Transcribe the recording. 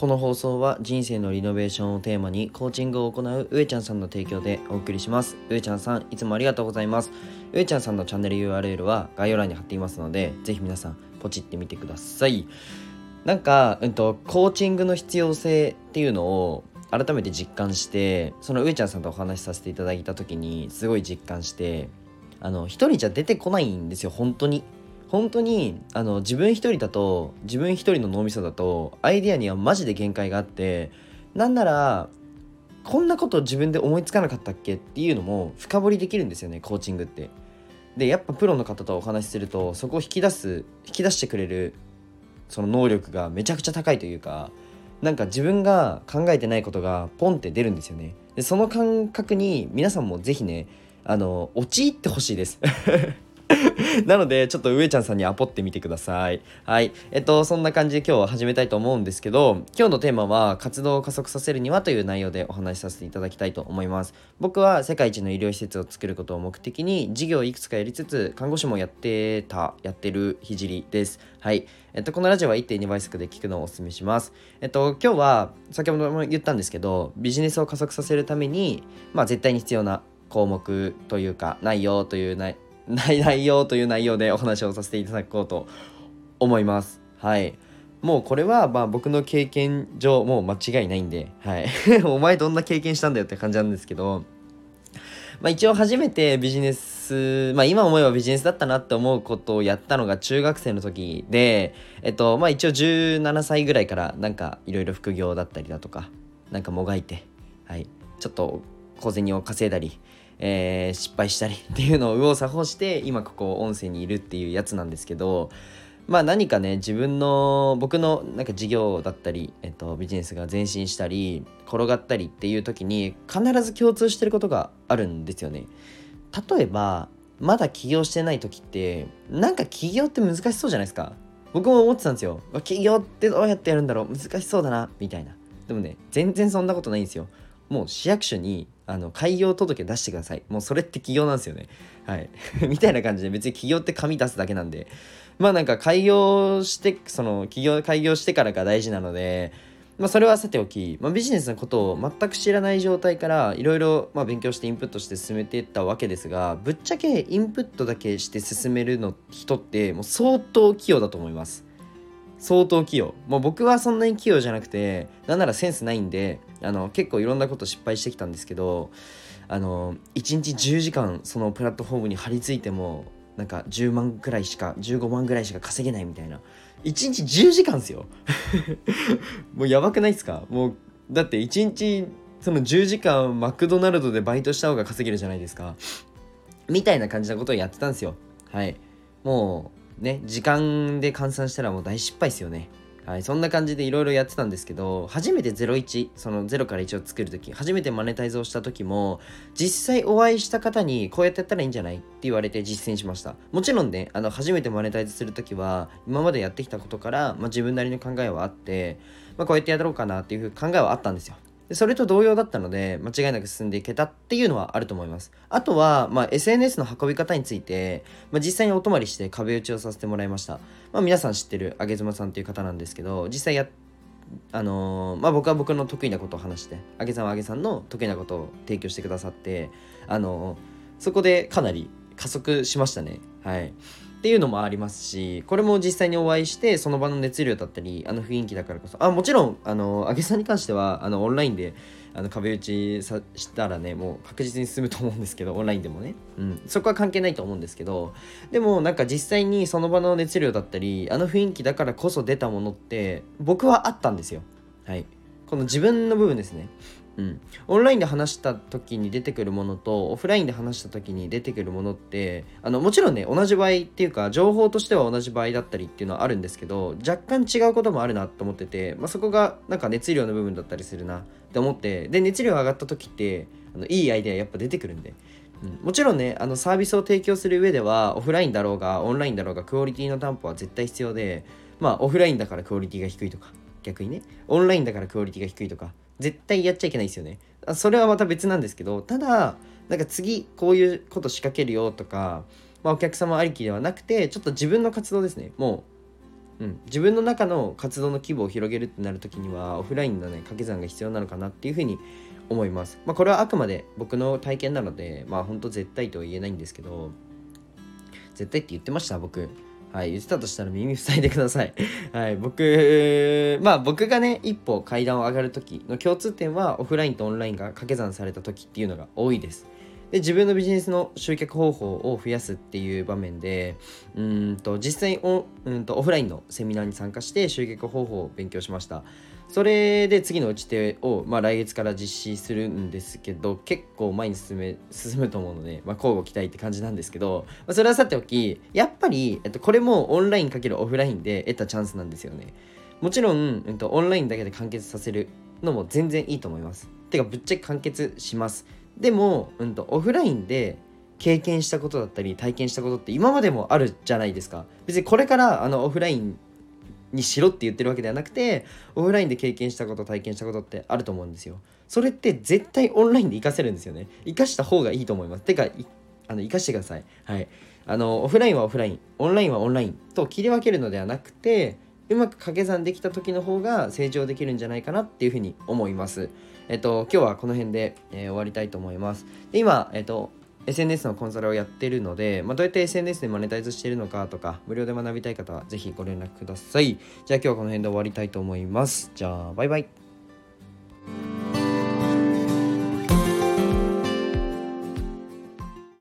この放送は人生のリノベーションをテーマにコーチングを行う上ちゃんさんの提供でお送りします。上ちゃんさんいつもありがとうございます。上ちゃんさんのチャンネル URL は概要欄に貼っていますのでぜひ皆さんポチってみてください。なんか、うんと、コーチングの必要性っていうのを改めて実感してその上ちゃんさんとお話しさせていただいた時にすごい実感してあの一人じゃ出てこないんですよ本当に。本当にあの自分一人だと自分一人の脳みそだとアイデアにはマジで限界があってなんならこんなこと自分で思いつかなかったっけっていうのも深掘りできるんですよねコーチングって。でやっぱプロの方とお話しするとそこを引き出す引き出してくれるその能力がめちゃくちゃ高いというかなんか自分が考えてないことがポンって出るんですよね。でその感覚に皆さんも是非ねあの陥ってほしいです なので、ちょっと上ちゃんさんにアポってみてください。はい。えっと、そんな感じで今日は始めたいと思うんですけど、今日のテーマは、活動を加速させるにはという内容でお話しさせていただきたいと思います。僕は世界一の医療施設を作ることを目的に、事業をいくつかやりつつ、看護師もやってた、やってるひじりです。はい。えっと、このラジオは1.2倍速で聞くのをお勧めします。えっと、今日は、先ほども言ったんですけど、ビジネスを加速させるために、まあ、絶対に必要な項目というか、内容という内ない 内容という内容でお話をさせていただこうと思います。はい。もうこれはまあ僕の経験上もう間違いないんで、はい。お前どんな経験したんだよって感じなんですけど、まあ一応初めてビジネス、まあ今思えばビジネスだったなって思うことをやったのが中学生の時で、えっとまあ一応17歳ぐらいからなんかいろいろ副業だったりだとか、なんかもがいて、はい。ちょっと小銭を稼いだり、えー、失敗したりっていうのを右往左往して今ここ音声にいるっていうやつなんですけどまあ何かね自分の僕のなんか事業だったり、えっと、ビジネスが前進したり転がったりっていう時に必ず共通してることがあるんですよね。例えばまだ起業してない時ってなんか起業って難しそうじゃないですか。僕も思ってたんですよ。起業ってどうやってやるんだろう難しそうだなみたいな。でもね全然そんなことないんですよ。もう市役所にあの開業届出してください。もうそれって起業なんですよね。はい。みたいな感じで別に起業って紙出すだけなんで。まあなんか開業してその起業開業してからが大事なのでまあそれはさておき、まあ、ビジネスのことを全く知らない状態からいろいろ勉強してインプットして進めていったわけですがぶっちゃけインプットだけして進めるの人ってもう相当器用だと思います。相当器用。もう僕はそんなに器用じゃなくてなんならセンスないんであの結構いろんなこと失敗してきたんですけどあの1日10時間そのプラットフォームに張り付いてもなんか10万くらいしか15万ぐらいしか稼げないみたいな。1日10時間ですよ。もうやばくないですか？もうだって1日その10時間マクドナルドでバイトした方が稼げるじゃないですか。みたいな感じなことをやってたんですよ。はい。もうね時間で換算したらもう大失敗ですよね。はい、そんな感じでいろいろやってたんですけど初めて01その0から1を作るとき初めてマネタイズをしたときも実際お会いした方にこうやってやったらいいんじゃない？って言われて実践しました。もちろんねあの初めてマネタイズするときは今までやってきたことから、まあ、自分なりの考えはあって、まあ、こうやってやろうかなっていう考えはあったんですよ。それと同様だったので間違いなく進んでいけたっていうのはあると思います。あとは、まあ、SNS の運び方について、まあ、実際にお泊まりして壁打ちをさせてもらいました、まあ、皆さん知ってるあげずまさんっていう方なんですけど実際やあのー、まあ、僕は僕の得意なことを話してあげさんはあげさんの得意なことを提供してくださってあのー、そこでかなり加速しましたね。はい。っていうのもありますしこれも実際にお会いしてその場の熱量だったりあの雰囲気だからこそあもちろんあの揚げさんに関してはあのオンラインであの壁打ちさしたらねもう確実に進むと思うんですけどオンラインでもね、うん、そこは関係ないと思うんですけどでもなんか実際にその場の熱量だったりあの雰囲気だからこそ出たものって僕はあったんですよ。はい。この自分の部分ですね。うん、オンラインで話した時に出てくるものとオフラインで話した時に出てくるものってあのもちろんね同じ場合っていうか情報としては同じ場合だったりっていうのはあるんですけど若干違うこともあるなと思ってて、まあ、そこがなんか熱量の部分だったりするなって思ってで熱量上がった時ってあのいいアイデアやっぱ出てくるんで。うん、もちろんねあのサービスを提供する上ではオフラインだろうがオンラインだろうがクオリティの担保は絶対必要でまあオフラインだからクオリティが低いとか。逆にねオンラインだからクオリティが低いとか絶対やっちゃいけないですよねそれはまた別なんですけどただなんか次こういうこと仕掛けるよとか、まあ、お客様ありきではなくてちょっと自分の活動ですねもううん、自分の中の活動の規模を広げるってなる時にはオフラインのね掛け算が必要なのかなっていうふうに思います。まあ、これはあくまで僕の体験なのでまあ本当絶対とは言えないんですけど絶対って言ってました僕。はい、言ってたとしたら耳塞いでください。はい、僕、まあ僕がね、一歩階段を上がる時の共通点はオフラインとオンラインが掛け算された時っていうのが多いです。で自分のビジネスの集客方法を増やすっていう場面でうんと実際オうんとオフラインのセミナーに参加して集客方法を勉強しましたそれで次の打ち手を、まあ、来月から実施するんですけど結構前に進め進むと思うので、まあ、交互期待って感じなんですけど、まあ、それはさておきやっぱり、えっと、これもオンラインかけるオフラインで得たチャンスなんですよね。もちろん、えっと、オンラインだけで完結させるのも全然いいと思います。てかぶっちゃけ完結します。でも、うんと、オフラインで経験したことだったり体験したことって今までもあるじゃないですか。別にこれからあのオフラインにしろって言ってるわけではなくてオフラインで経験したこと体験したことってあると思うんですよ。それって絶対オンラインで活かせるんですよね。活かした方がいいと思います。てかあの活かしてください。はい。あのオフラインはオフライン。オンラインはオンラインと切り分けるのではなくてうまく掛け算できた時の方が成長できるんじゃないかなっていうふうに思います。えっと、今日はこの辺で、えー、終わりたいと思います。で今、えっと、SNS のコンサルをやってるので、まあ、どうやって SNS でマネタイズしてるのかとか、無料で学びたい方はぜひご連絡ください。じゃあ今日はこの辺で終わりたいと思います。じゃあ、バイバイ。